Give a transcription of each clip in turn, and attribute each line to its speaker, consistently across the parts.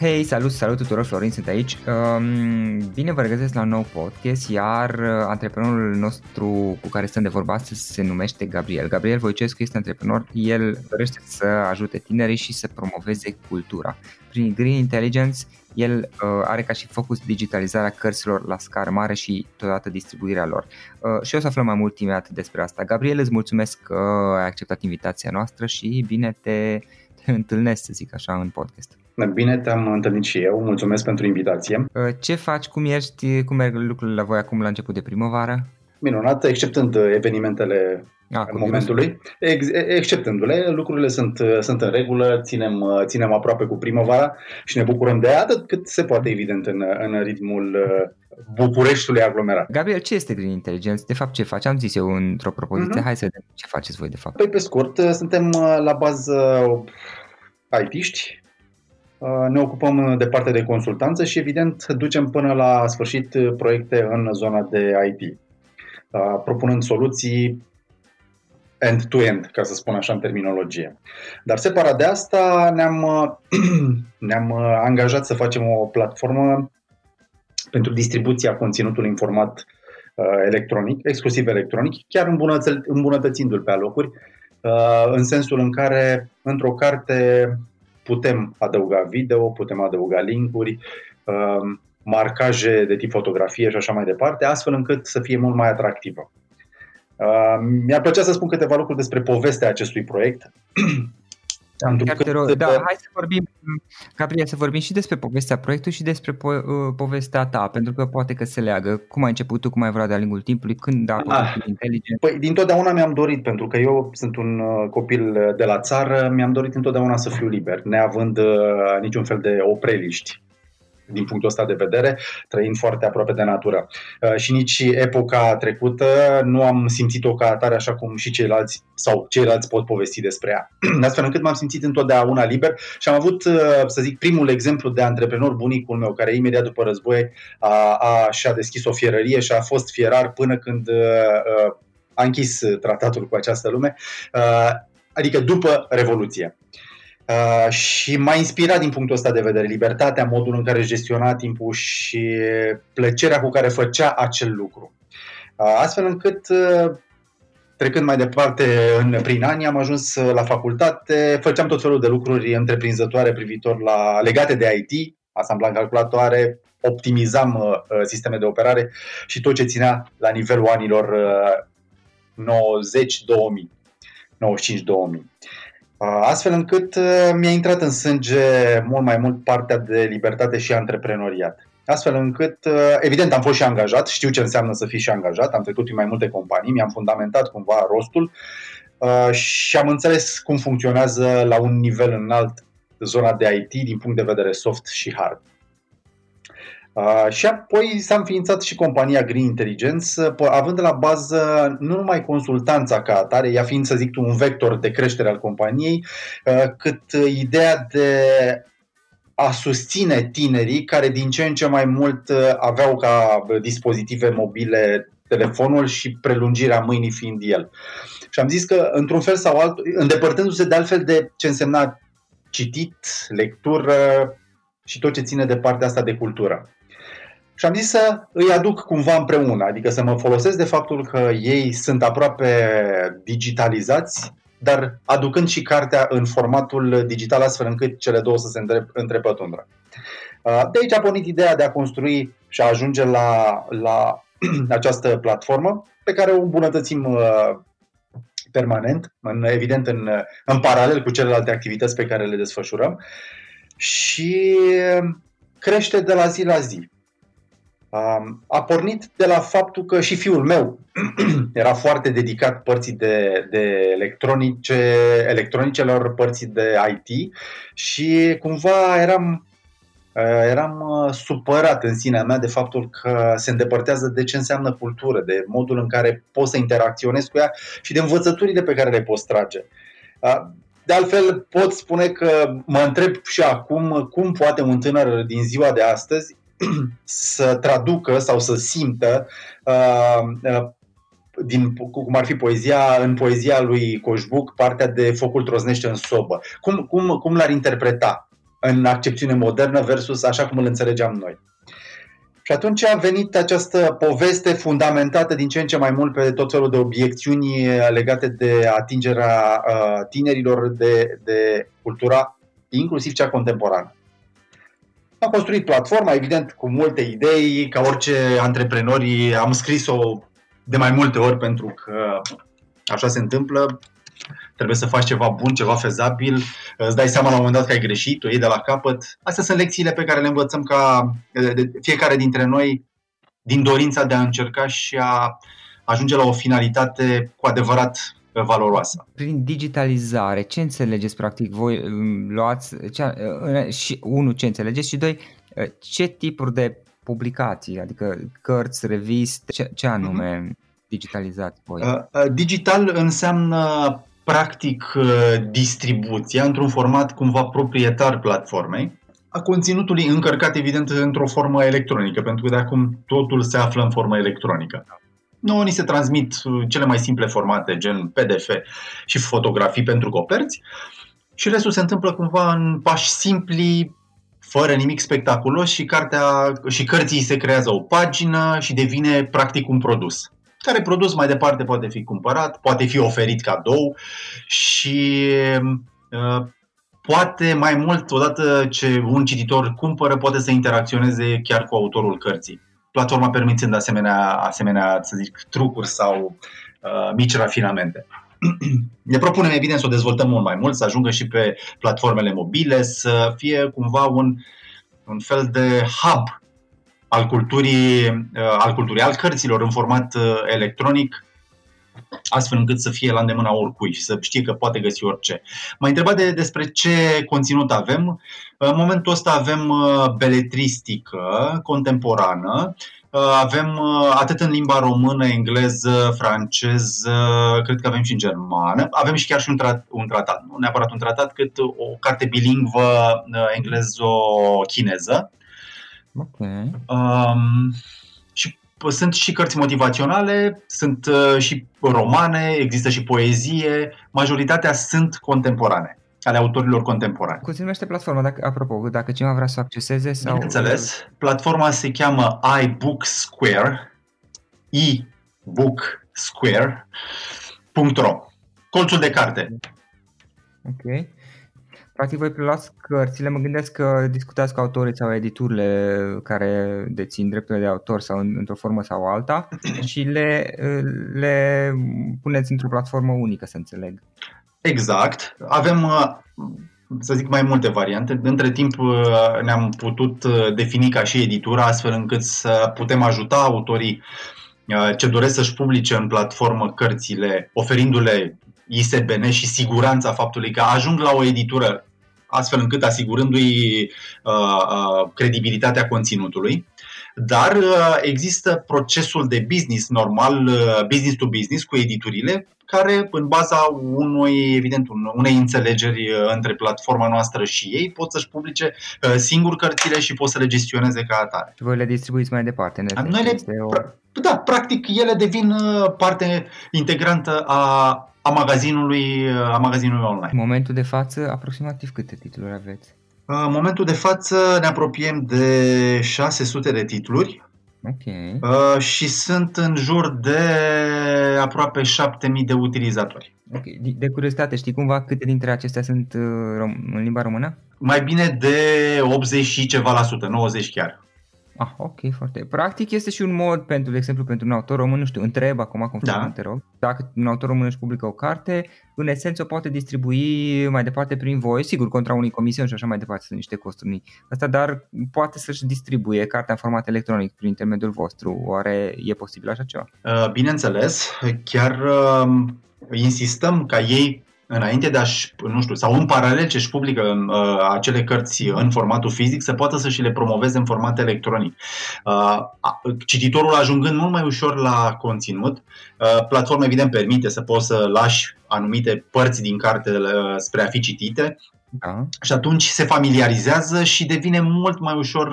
Speaker 1: Hei, salut, salut tuturor, Florin sunt aici. Um, bine vă regăsesc la un nou podcast, iar uh, antreprenorul nostru cu care stăm de vorba astăzi se numește Gabriel. Gabriel Voicescu este antreprenor, el dorește să ajute tinerii și să promoveze cultura. Prin Green Intelligence, el uh, are ca și focus digitalizarea cărților la scară mare și totodată distribuirea lor. Uh, și o să aflăm mai mult imediat despre asta. Gabriel, îți mulțumesc că ai acceptat invitația noastră și bine te, te întâlnesc, să zic așa, în podcast.
Speaker 2: Bine te-am întâlnit și eu, mulțumesc pentru invitație.
Speaker 1: Uh, ce faci, cum ești, cum merg lucrurile la voi acum la început de primăvară?
Speaker 2: Minunat, exceptând evenimentele A, în momentului. Ex- exceptându-le, lucrurile sunt, sunt în regulă, ținem, ținem aproape cu primăvara și ne bucurăm de atât cât se poate evident în, în ritmul uh, Bucureștiului aglomerat.
Speaker 1: Gabriel, ce este Green Intelligence? De fapt, ce faci? Am zis eu într-o propoziție. Uh-huh. Hai să vedem ce faceți voi de fapt.
Speaker 2: Păi, pe scurt, suntem la bază IT-ști, Uh, ne ocupăm de partea de consultanță și, evident, ducem până la sfârșit proiecte în zona de IT, uh, propunând soluții end-to-end, ca să spun așa în terminologie. Dar separat de asta, ne-am, ne-am angajat să facem o platformă pentru distribuția conținutului în format uh, electronic, exclusiv electronic, chiar îmbunătățindu-l pe alocuri, în sensul în care, într-o carte, putem adăuga video, putem adăuga linkuri, um, marcaje de tip fotografie și așa mai departe, astfel încât să fie mult mai atractivă. Um, mi-ar plăcea să spun câteva lucruri despre povestea acestui proiect.
Speaker 1: Da, chiar te rog. Da, hai să vorbim, Gabriel, să vorbim și despre povestea proiectului și despre po- uh, povestea ta, pentru că poate că se leagă. Cum ai început tu, cum ai vrea de-a lungul timpului, când a ah, inteligent?
Speaker 2: Păi, dintotdeauna mi-am dorit, pentru că eu sunt un uh, copil de la țară, mi-am dorit întotdeauna să fiu liber, neavând uh, niciun fel de opreliști din punctul ăsta de vedere, trăind foarte aproape de natură. Uh, și nici epoca trecută nu am simțit-o ca atare așa cum și ceilalți sau ceilalți pot povesti despre ea. Astfel încât m-am simțit întotdeauna liber și am avut, uh, să zic, primul exemplu de antreprenor, bunicul meu, care imediat după război a, a, și-a deschis o fierărie și a fost fierar până când uh, a închis tratatul cu această lume, adică după Revoluție. Uh, și m-a inspirat din punctul ăsta de vedere libertatea, modul în care gestiona timpul și plăcerea cu care făcea acel lucru. Uh, astfel încât, uh, trecând mai departe în, prin ani, am ajuns la facultate, făceam tot felul de lucruri întreprinzătoare privitor la legate de IT, asamblam calculatoare, optimizam uh, sisteme de operare și tot ce ținea la nivelul anilor uh, 90-2000, 95-2000. Astfel încât mi-a intrat în sânge mult mai mult partea de libertate și antreprenoriat. Astfel încât, evident, am fost și angajat, știu ce înseamnă să fii și angajat, am trecut prin mai multe companii, mi-am fundamentat cumva rostul și am înțeles cum funcționează la un nivel înalt zona de IT din punct de vedere soft și hard. Uh, și apoi s-a înființat și compania Green Intelligence, uh, având la bază nu numai consultanța ca atare, ea fiind, să zic un vector de creștere al companiei, uh, cât ideea de a susține tinerii care din ce în ce mai mult aveau ca dispozitive mobile telefonul și prelungirea mâinii fiind el. Și am zis că, într-un fel sau altul, îndepărtându-se de altfel de ce însemna citit, lectură și tot ce ține de partea asta de cultură. Și am zis să îi aduc cumva împreună, adică să mă folosesc de faptul că ei sunt aproape digitalizați dar aducând și cartea în formatul digital astfel încât cele două să se întrepătundră. De aici a pornit ideea de a construi și a ajunge la, la această platformă pe care o îmbunătățim permanent, în, evident în, în paralel cu celelalte activități pe care le desfășurăm și crește de la zi la zi. A pornit de la faptul că și fiul meu era foarte dedicat părții de, de electronice, electronicelor, părții de IT și cumva eram eram supărat în sinea mea de faptul că se îndepărtează de ce înseamnă cultură, de modul în care poți să interacționezi cu ea și de învățăturile pe care le poți trage. De altfel, pot spune că mă întreb și acum cum poate un tânăr din ziua de astăzi să traducă sau să simtă uh, uh, din, cum ar fi poezia, în poezia lui Coșbuc, partea de focul troznește în sobă. Cum, cum, cum l-ar interpreta în accepțiune modernă versus așa cum îl înțelegeam noi? Și atunci a venit această poveste fundamentată din ce în ce mai mult pe tot felul de obiecțiuni legate de atingerea uh, tinerilor de, de cultura, inclusiv cea contemporană. Am construit platforma, evident, cu multe idei, ca orice antreprenori am scris-o de mai multe ori pentru că așa se întâmplă. Trebuie să faci ceva bun, ceva fezabil, îți dai seama la un moment dat că ai greșit, o iei de la capăt. Astea sunt lecțiile pe care le învățăm ca de fiecare dintre noi din dorința de a încerca și a ajunge la o finalitate cu adevărat valoroasă.
Speaker 1: Prin digitalizare, ce înțelegeți practic voi luați, ce, și unul, ce înțelegeți și doi, ce tipuri de publicații, adică cărți, reviste, ce, ce anume uh-huh. digitalizați voi? Uh,
Speaker 2: uh, digital înseamnă practic uh, distribuția într-un format cumva proprietar platformei a conținutului încărcat evident într-o formă electronică, pentru că de acum totul se află în formă electronică. Nu, ni se transmit uh, cele mai simple formate, gen PDF și fotografii pentru coperți. Și restul se întâmplă cumva în pași simpli, fără nimic spectaculos și, cartea, și cărții se creează o pagină și devine practic un produs. Care produs mai departe poate fi cumpărat, poate fi oferit cadou și uh, poate mai mult, odată ce un cititor cumpără, poate să interacționeze chiar cu autorul cărții platforma permițând asemenea, asemenea să zic, trucuri sau uh, mici rafinamente. Ne propunem, evident, să o dezvoltăm mult mai mult, să ajungă și pe platformele mobile, să fie cumva un, un fel de hub al culturii, uh, al culturii, al cărților în format uh, electronic, astfel încât să fie la îndemâna oricui și să știe că poate găsi orice. M-a întrebat de, despre ce conținut avem. În momentul ăsta avem uh, beletristică contemporană, uh, avem uh, atât în limba română, engleză, franceză, cred că avem și în germană. Avem și chiar și un, tra- un tratat, nu neapărat un tratat, cât o carte bilingvă englezo-chineză.
Speaker 1: Okay.
Speaker 2: Um, sunt și cărți motivaționale, sunt uh, și romane, există și poezie, majoritatea sunt contemporane, ale autorilor contemporani.
Speaker 1: Cum se numește platforma, dacă, apropo, dacă cineva vrea să acceseze? Sau...
Speaker 2: Bineînțeles, platforma se cheamă iBook Square, ebooksquare.ro Colțul de carte.
Speaker 1: Ok. Practic voi preluați cărțile, mă gândesc că discutați cu autorii sau editurile care dețin drepturile de autor sau într-o formă sau alta și le, le puneți într-o platformă unică, să înțeleg.
Speaker 2: Exact. Avem, uh, să zic, mai multe variante. Între timp uh, ne-am putut uh, defini ca și editura astfel încât să putem ajuta autorii ce doresc să-și publice în platformă cărțile, oferindu-le ISBN și siguranța faptului că ajung la o editură astfel încât asigurându-i uh, uh, credibilitatea conținutului. Dar uh, există procesul de business normal, uh, business to business cu editurile, care în baza unui, evident, unei înțelegeri uh, între platforma noastră și ei pot să-și publice uh, singur cărțile și pot să le gestioneze ca atare.
Speaker 1: Și voi le distribuiți mai departe.
Speaker 2: Noi le, o... Da, practic ele devin uh, parte integrantă a a magazinului, a magazinului online.
Speaker 1: În momentul de față, aproximativ câte titluri aveți?
Speaker 2: În momentul de față ne apropiem de 600 de titluri
Speaker 1: Ok.
Speaker 2: Uh, și sunt în jur de aproape 7000 de utilizatori.
Speaker 1: Ok. De, de curiozitate, știi cumva câte dintre acestea sunt uh, rom- în limba română?
Speaker 2: Mai bine de 80 și ceva la sută, 90 chiar.
Speaker 1: Ah, ok, foarte. Practic este și un mod, pentru, de exemplu, pentru un autor român, nu știu, întreb acum, conform
Speaker 2: Da.
Speaker 1: te rog, dacă un autor român își publică o carte, în esență o poate distribui mai departe prin voi, sigur, contra unui comision și așa mai departe, sunt niște costuri mici. Asta, dar poate să-și distribuie cartea în format electronic prin intermediul vostru. Oare e posibil așa ceva?
Speaker 2: Uh, Bineînțeles, chiar uh, insistăm ca ei înainte de a-și, nu știu, sau în paralel ce își publică uh, acele cărți în formatul fizic, să poată să și le promoveze în format electronic. Uh, cititorul ajungând mult mai ușor la conținut, uh, platforma evident permite să poți să lași anumite părți din carte uh, spre a fi citite,
Speaker 1: Da.
Speaker 2: și atunci se familiarizează și devine mult mai ușor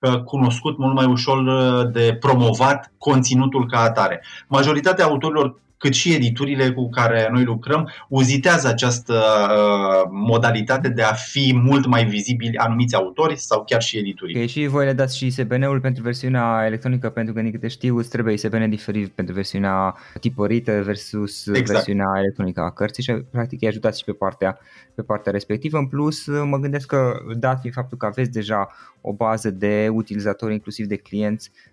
Speaker 2: uh, cunoscut, mult mai ușor uh, de promovat conținutul ca atare. Majoritatea autorilor cât și editurile cu care noi lucrăm, uzitează această uh, modalitate de a fi mult mai vizibili anumiți autori sau chiar și editurile.
Speaker 1: Ok, și voi le dați și ISBN-ul pentru versiunea electronică, pentru că, din câte știu, îți trebuie ISBN diferit pentru versiunea tipărită versus
Speaker 2: Exact.
Speaker 1: versiunea electronică a cărții și, practic, îi ajutați și pe partea, pe partea respectivă. În plus, mă gândesc că, dat fiind faptul că aveți deja o bază de utilizatori, inclusiv de clienți, uh,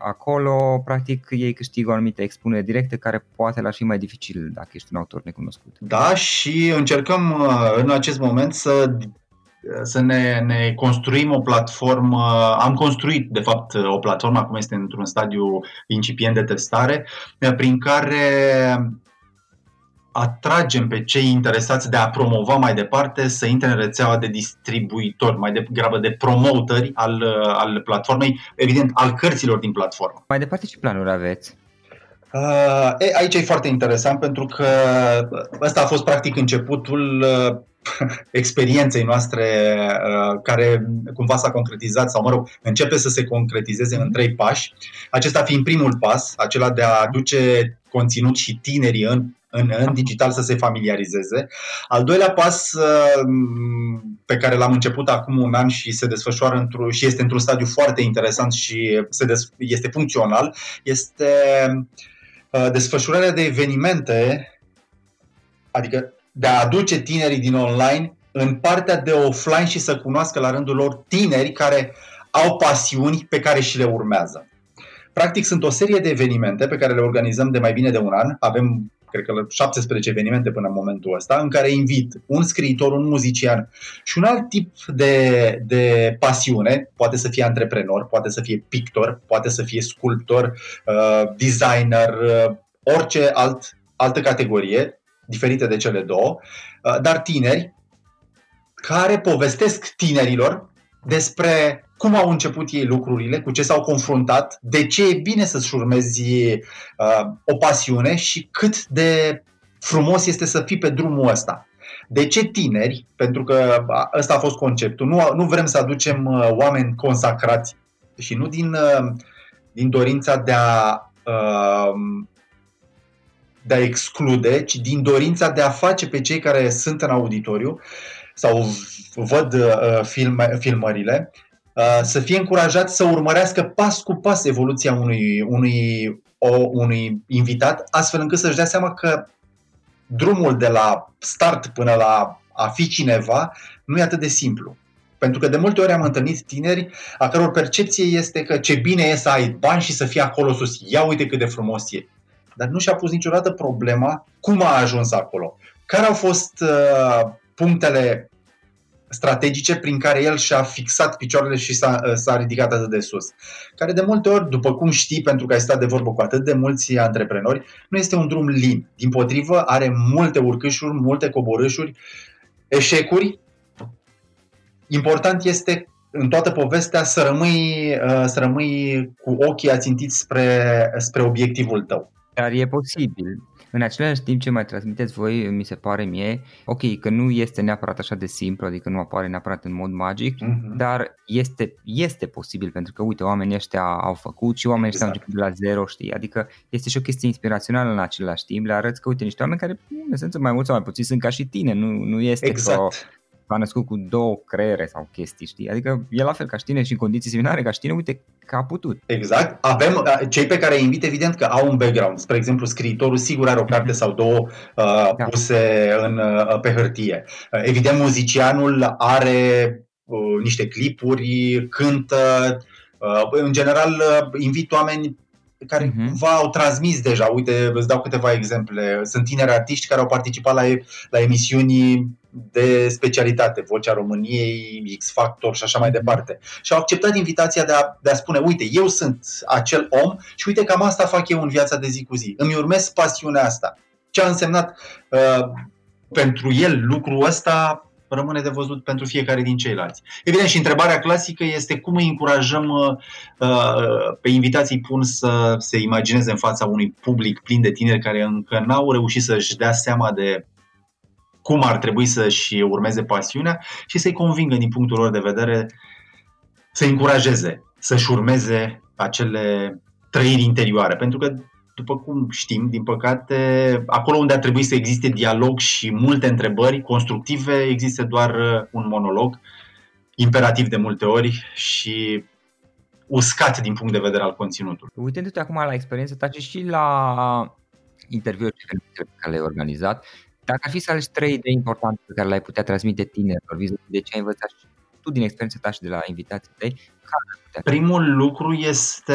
Speaker 1: acolo, practic, ei câștigă o anumită expunere directă care poate l-ar fi mai dificil dacă ești un autor necunoscut.
Speaker 2: Da, și încercăm uh, în acest moment să să ne, ne construim o platformă, am construit de fapt o platformă, acum este într-un stadiu incipient de testare, prin care atragem pe cei interesați de a promova mai departe să intre în rețeaua de distribuitori, mai degrabă de promotări al, al platformei, evident, al cărților din platformă.
Speaker 1: Mai departe, ce planuri aveți?
Speaker 2: Uh, e, aici e foarte interesant pentru că ăsta a fost practic începutul uh, experienței noastre uh, care cumva s-a concretizat sau, mă rog, începe să se concretizeze în trei pași. Acesta fiind primul pas, acela de a aduce conținut și tinerii în în, în digital să se familiarizeze. Al doilea pas uh, pe care l-am început acum un an și se desfășoară într și este într-un stadiu foarte interesant și se des, este funcțional, este uh, desfășurarea de evenimente, adică de a aduce tinerii din online în partea de offline și să cunoască la rândul lor tineri care au pasiuni pe care și le urmează. Practic sunt o serie de evenimente pe care le organizăm de mai bine de un an. Avem cred că 17 evenimente până în momentul ăsta, în care invit un scriitor, un muzician și un alt tip de, de pasiune, poate să fie antreprenor, poate să fie pictor, poate să fie sculptor, uh, designer, uh, orice alt, altă categorie, diferită de cele două, uh, dar tineri care povestesc tinerilor despre cum au început ei lucrurile, cu ce s-au confruntat, de ce e bine să-ți urmezi uh, o pasiune și cât de frumos este să fii pe drumul ăsta. De ce tineri? Pentru că ăsta a fost conceptul. Nu, nu vrem să aducem uh, oameni consacrați și nu din, uh, din dorința de a, uh, de a exclude, ci din dorința de a face pe cei care sunt în auditoriu sau văd uh, filme, filmările să fie încurajați să urmărească pas cu pas evoluția unui, unui, o, unui invitat, astfel încât să-și dea seama că drumul de la start până la a fi cineva nu e atât de simplu. Pentru că de multe ori am întâlnit tineri a căror percepție este că ce bine e să ai bani și să fii acolo sus. Ia uite cât de frumos e. Dar nu și-a pus niciodată problema cum a ajuns acolo. Care au fost uh, punctele strategice prin care el și-a fixat picioarele și s-a, s-a ridicat atât de sus. Care de multe ori, după cum știi, pentru că ai stat de vorbă cu atât de mulți antreprenori, nu este un drum lin. Din potrivă, are multe urcășuri, multe coborâșuri, eșecuri. Important este în toată povestea să rămâi, să rămâi cu ochii ațintiți spre, spre obiectivul tău.
Speaker 1: Dar e posibil. În același timp ce mai transmiteți voi, mi se pare mie, ok, că nu este neapărat așa de simplu, adică nu apare neapărat în mod magic, uh-huh. dar este, este posibil pentru că, uite, oamenii ăștia au făcut și oamenii ăștia exact. au început de la zero, știi? Adică este și o chestie inspirațională în același timp, le arăți că, uite, niște oameni care, în esență, mai mult sau mai puțin sunt ca și tine, nu, nu este
Speaker 2: exact.
Speaker 1: că s-a născut cu două creiere sau chestii, știi? Adică e la fel ca și tine și în condiții similare ca și tine, uite, că a putut.
Speaker 2: Exact. Avem cei pe care îi invit, evident că au un background. Spre exemplu, scriitorul sigur are o carte sau două uh, da. puse în, uh, pe hârtie. Uh, evident, muzicianul are uh, niște clipuri, cântă. Uh, în general, uh, invit oameni care uh-huh. cumva au transmis deja. Uite, îți dau câteva exemple. Sunt tineri artiști care au participat la, la emisiuni de specialitate, Vocea României, X Factor și așa mai mhm. departe. Și au acceptat invitația de a, de a spune, uite, eu sunt acel om și uite cam asta fac eu în viața de zi cu zi. Îmi urmez pasiunea asta. Ce a însemnat uh, pentru el lucrul ăsta rămâne de văzut pentru fiecare din ceilalți. Evident, și întrebarea clasică este cum îi încurajăm uh, uh, pe invitații pun să se imagineze în fața unui public plin de tineri care încă n-au reușit să-și dea seama de cum ar trebui să-și urmeze pasiunea și să-i convingă din punctul lor de vedere să-i încurajeze să-și urmeze acele trăiri interioare. Pentru că după cum știm, din păcate, acolo unde ar trebui să existe dialog și multe întrebări constructive, există doar uh, un monolog, imperativ de multe ori și uscat din punct de vedere al conținutului.
Speaker 1: Uitându-te acum la experiența ta și la interviurile pe care le-ai organizat, dacă ar fi să alegi trei idei importante pe care le-ai putea transmite tinerilor vis de ce ai învățat și tu din experiența ta și de la invitații tăi, care
Speaker 2: Primul lucru este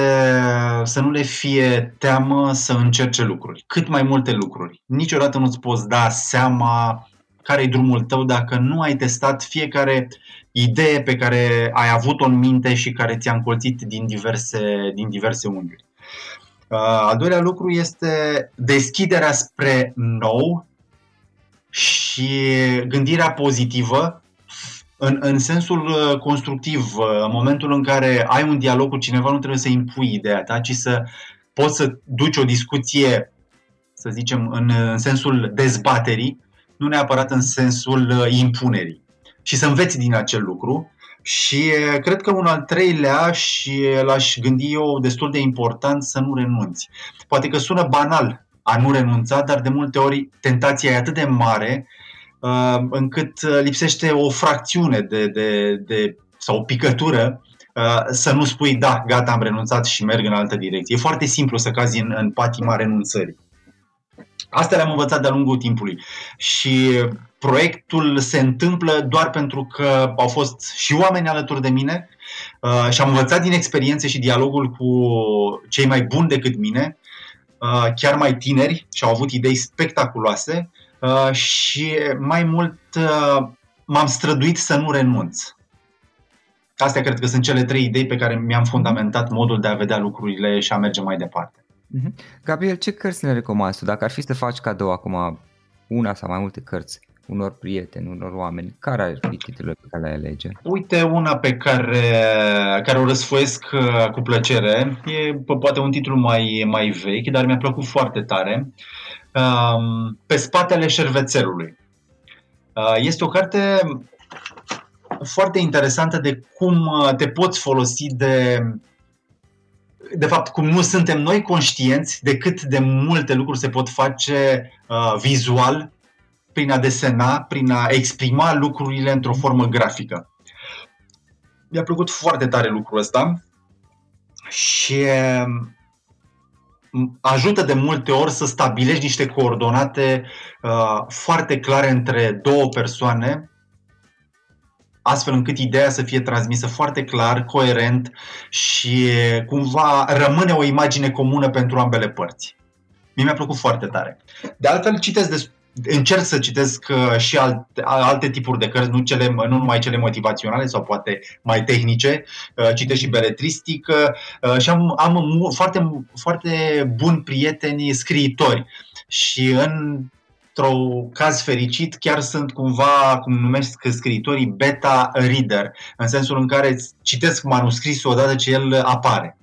Speaker 2: să nu le fie teamă să încerce lucruri, cât mai multe lucruri. Niciodată nu-ți poți da seama care e drumul tău dacă nu ai testat fiecare idee pe care ai avut-o în minte și care ți-a încolțit din diverse, din diverse unghiuri. Uh, al doilea lucru este deschiderea spre nou și gândirea pozitivă în, în sensul uh, constructiv, uh, în momentul în care ai un dialog cu cineva, nu trebuie să impui ideea ta, ci să poți să duci o discuție, să zicem, în, în sensul dezbaterii, nu neapărat în sensul uh, impunerii. Și să înveți din acel lucru. Și cred că un al treilea, și l-aș gândi eu destul de important, să nu renunți. Poate că sună banal a nu renunța, dar de multe ori tentația e atât de mare Uh, încât uh, lipsește o fracțiune de, de, de sau o picătură uh, să nu spui da, gata, am renunțat și merg în altă direcție. E foarte simplu să cazi în, în patima renunțării. Asta le-am învățat de-a lungul timpului. Și proiectul se întâmplă doar pentru că au fost și oameni alături de mine uh, și am învățat din experiențe și dialogul cu cei mai buni decât mine, uh, chiar mai tineri și au avut idei spectaculoase Uh, și mai mult uh, m-am străduit să nu renunț. Astea cred că sunt cele trei idei pe care mi-am fundamentat modul de a vedea lucrurile și a merge mai departe.
Speaker 1: Mhm. Gabriel, ce cărți ne recomanzi tu? Dacă ar fi să faci cadou acum una sau mai multe cărți unor prieteni, unor oameni, care ar fi titlurile pe care le alege?
Speaker 2: Uite, una pe care, care o răsfoiesc uh, cu plăcere, e poate un titlu mai, mai vechi, dar mi-a plăcut foarte tare. Um, pe spatele șervețelului. Uh, este o carte foarte interesantă de cum uh, te poți folosi de de fapt, cum nu suntem noi conștienți de cât de multe lucruri se pot face uh, vizual prin a desena, prin a exprima lucrurile într-o formă grafică. Mi-a plăcut foarte tare lucrul ăsta și ajută de multe ori să stabilești niște coordonate uh, foarte clare între două persoane, astfel încât ideea să fie transmisă foarte clar, coerent și cumva rămâne o imagine comună pentru ambele părți. Mie mi-a plăcut foarte tare. De altfel, citesc des, încerc să citesc uh, și alte, alte tipuri de cărți, nu, cele, nu numai cele motivaționale sau poate mai tehnice, uh, citesc și beletristică uh, și am, am foarte, foarte buni prieteni scriitori și în într-un caz fericit, chiar sunt cumva, cum numesc scriitorii, beta reader, în sensul în care citesc manuscrisul odată ce el apare.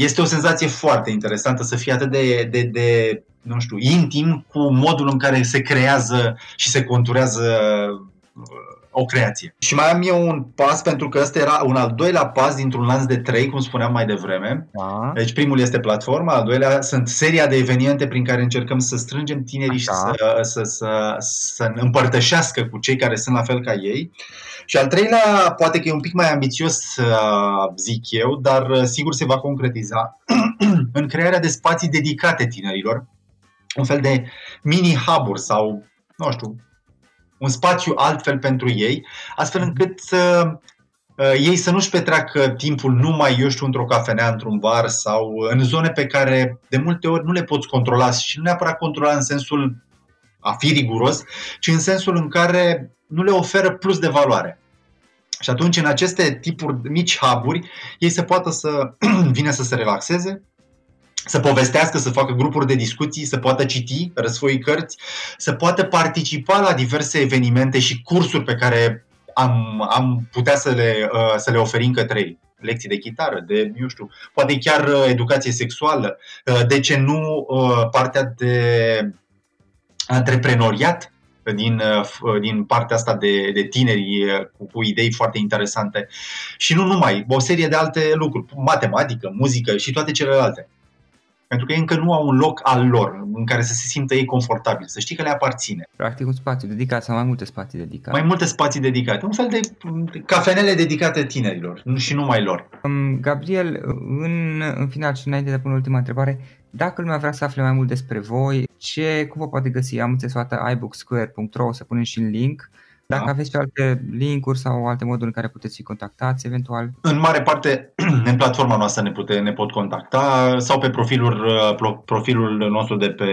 Speaker 2: Este o senzație foarte interesantă să fie atât de, de, de nu știu, intim cu modul în care se creează și se conturează o creație. Și mai am eu un pas, pentru că ăsta era un al doilea pas dintr-un lanț de trei, cum spuneam mai devreme. Da. Deci primul este platforma, al doilea sunt seria de evenimente prin care încercăm să strângem tinerii Așa. și să, să, să, să împărtășească cu cei care sunt la fel ca ei. Și al treilea, poate că e un pic mai ambițios, uh, zic eu, dar uh, sigur se va concretiza în crearea de spații dedicate tinerilor, un fel de mini-hub-uri sau, nu știu, un spațiu altfel pentru ei, astfel încât să uh, ei să nu-și petreacă timpul numai, eu știu, într-o cafenea, într-un bar sau în zone pe care de multe ori nu le poți controla și nu neapărat controla în sensul a fi riguros, ci în sensul în care nu le oferă plus de valoare. Și atunci, în aceste tipuri mici hub ei se poată să vină să se relaxeze, să povestească, să facă grupuri de discuții, să poată citi, răsfoi cărți, să poată participa la diverse evenimente și cursuri pe care am, am putea să le, uh, să le oferim către ei. Lecții de chitară, de, eu știu, poate chiar uh, educație sexuală, uh, de ce nu partea de antreprenoriat, din, din partea asta de, de tineri cu, cu idei foarte interesante și nu numai, o serie de alte lucruri, matematică, muzică și toate celelalte. Pentru că ei încă nu au un loc al lor în care să se simtă ei confortabil, să știi că le aparține.
Speaker 1: Practic un spațiu dedicat sau mai multe spații dedicate.
Speaker 2: Mai multe spații dedicate. Un fel de cafenele dedicate tinerilor și numai lor.
Speaker 1: Gabriel, în, în final și înainte de pune ultima întrebare, dacă lumea vrea să afle mai mult despre voi, ce, cum vă poate găsi? Am înțeles o iBooksquare.ro, o să punem și în link. Dacă da. aveți și alte linkuri sau alte moduri în care puteți fi contactați, eventual.
Speaker 2: În mare parte, în platforma noastră ne, pute, ne pot contacta sau pe profilul, uh, profilul nostru de pe,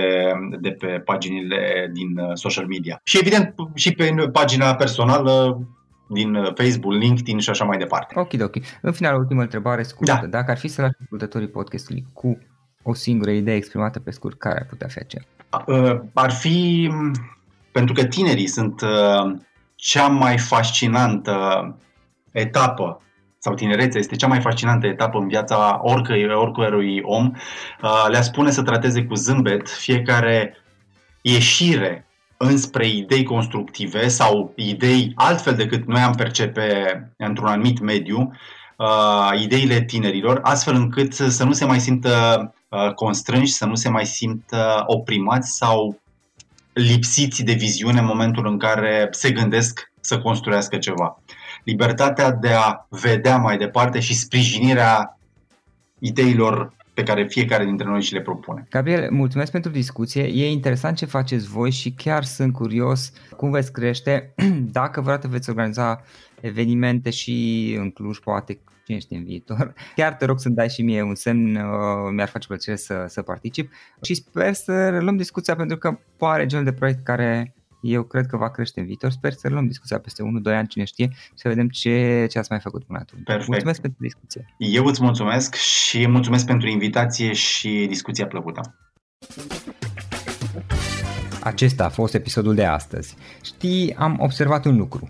Speaker 2: de pe paginile din uh, social media. Și evident și pe pagina personală din uh, Facebook, LinkedIn și așa mai departe.
Speaker 1: Ok, ok. În final, ultima întrebare scurtă. Da. Dacă ar fi să lași ascultătorii podcastului cu o singură idee exprimată pe scurt, care ar putea fi aceea?
Speaker 2: Ar fi, pentru că tinerii sunt cea mai fascinantă etapă sau tinerețea este cea mai fascinantă etapă în viața oricăi, oricărui om, uh, le-a spune să trateze cu zâmbet fiecare ieșire înspre idei constructive sau idei altfel decât noi am percepe într-un anumit mediu, uh, ideile tinerilor, astfel încât să nu se mai simtă uh, constrânși, să nu se mai simtă oprimați sau lipsiți de viziune în momentul în care se gândesc să construiască ceva. Libertatea de a vedea mai departe și sprijinirea ideilor pe care fiecare dintre noi și le propune.
Speaker 1: Gabriel, mulțumesc pentru discuție. E interesant ce faceți voi și chiar sunt curios cum veți crește. Dacă vreodată veți organiza evenimente și în Cluj, poate cine știe în viitor. Chiar te rog să-mi dai și mie un semn, uh, mi-ar face plăcere să, să particip și sper să luăm discuția pentru că pare genul de proiect care eu cred că va crește în viitor. Sper să luăm discuția peste 1-2 ani, cine știe, să vedem ce, ce ați mai făcut până atunci. Perfect. Mulțumesc pentru discuție.
Speaker 2: Eu îți mulțumesc și mulțumesc pentru invitație și discuția plăcută.
Speaker 1: Acesta a fost episodul de astăzi. Știi, am observat un lucru.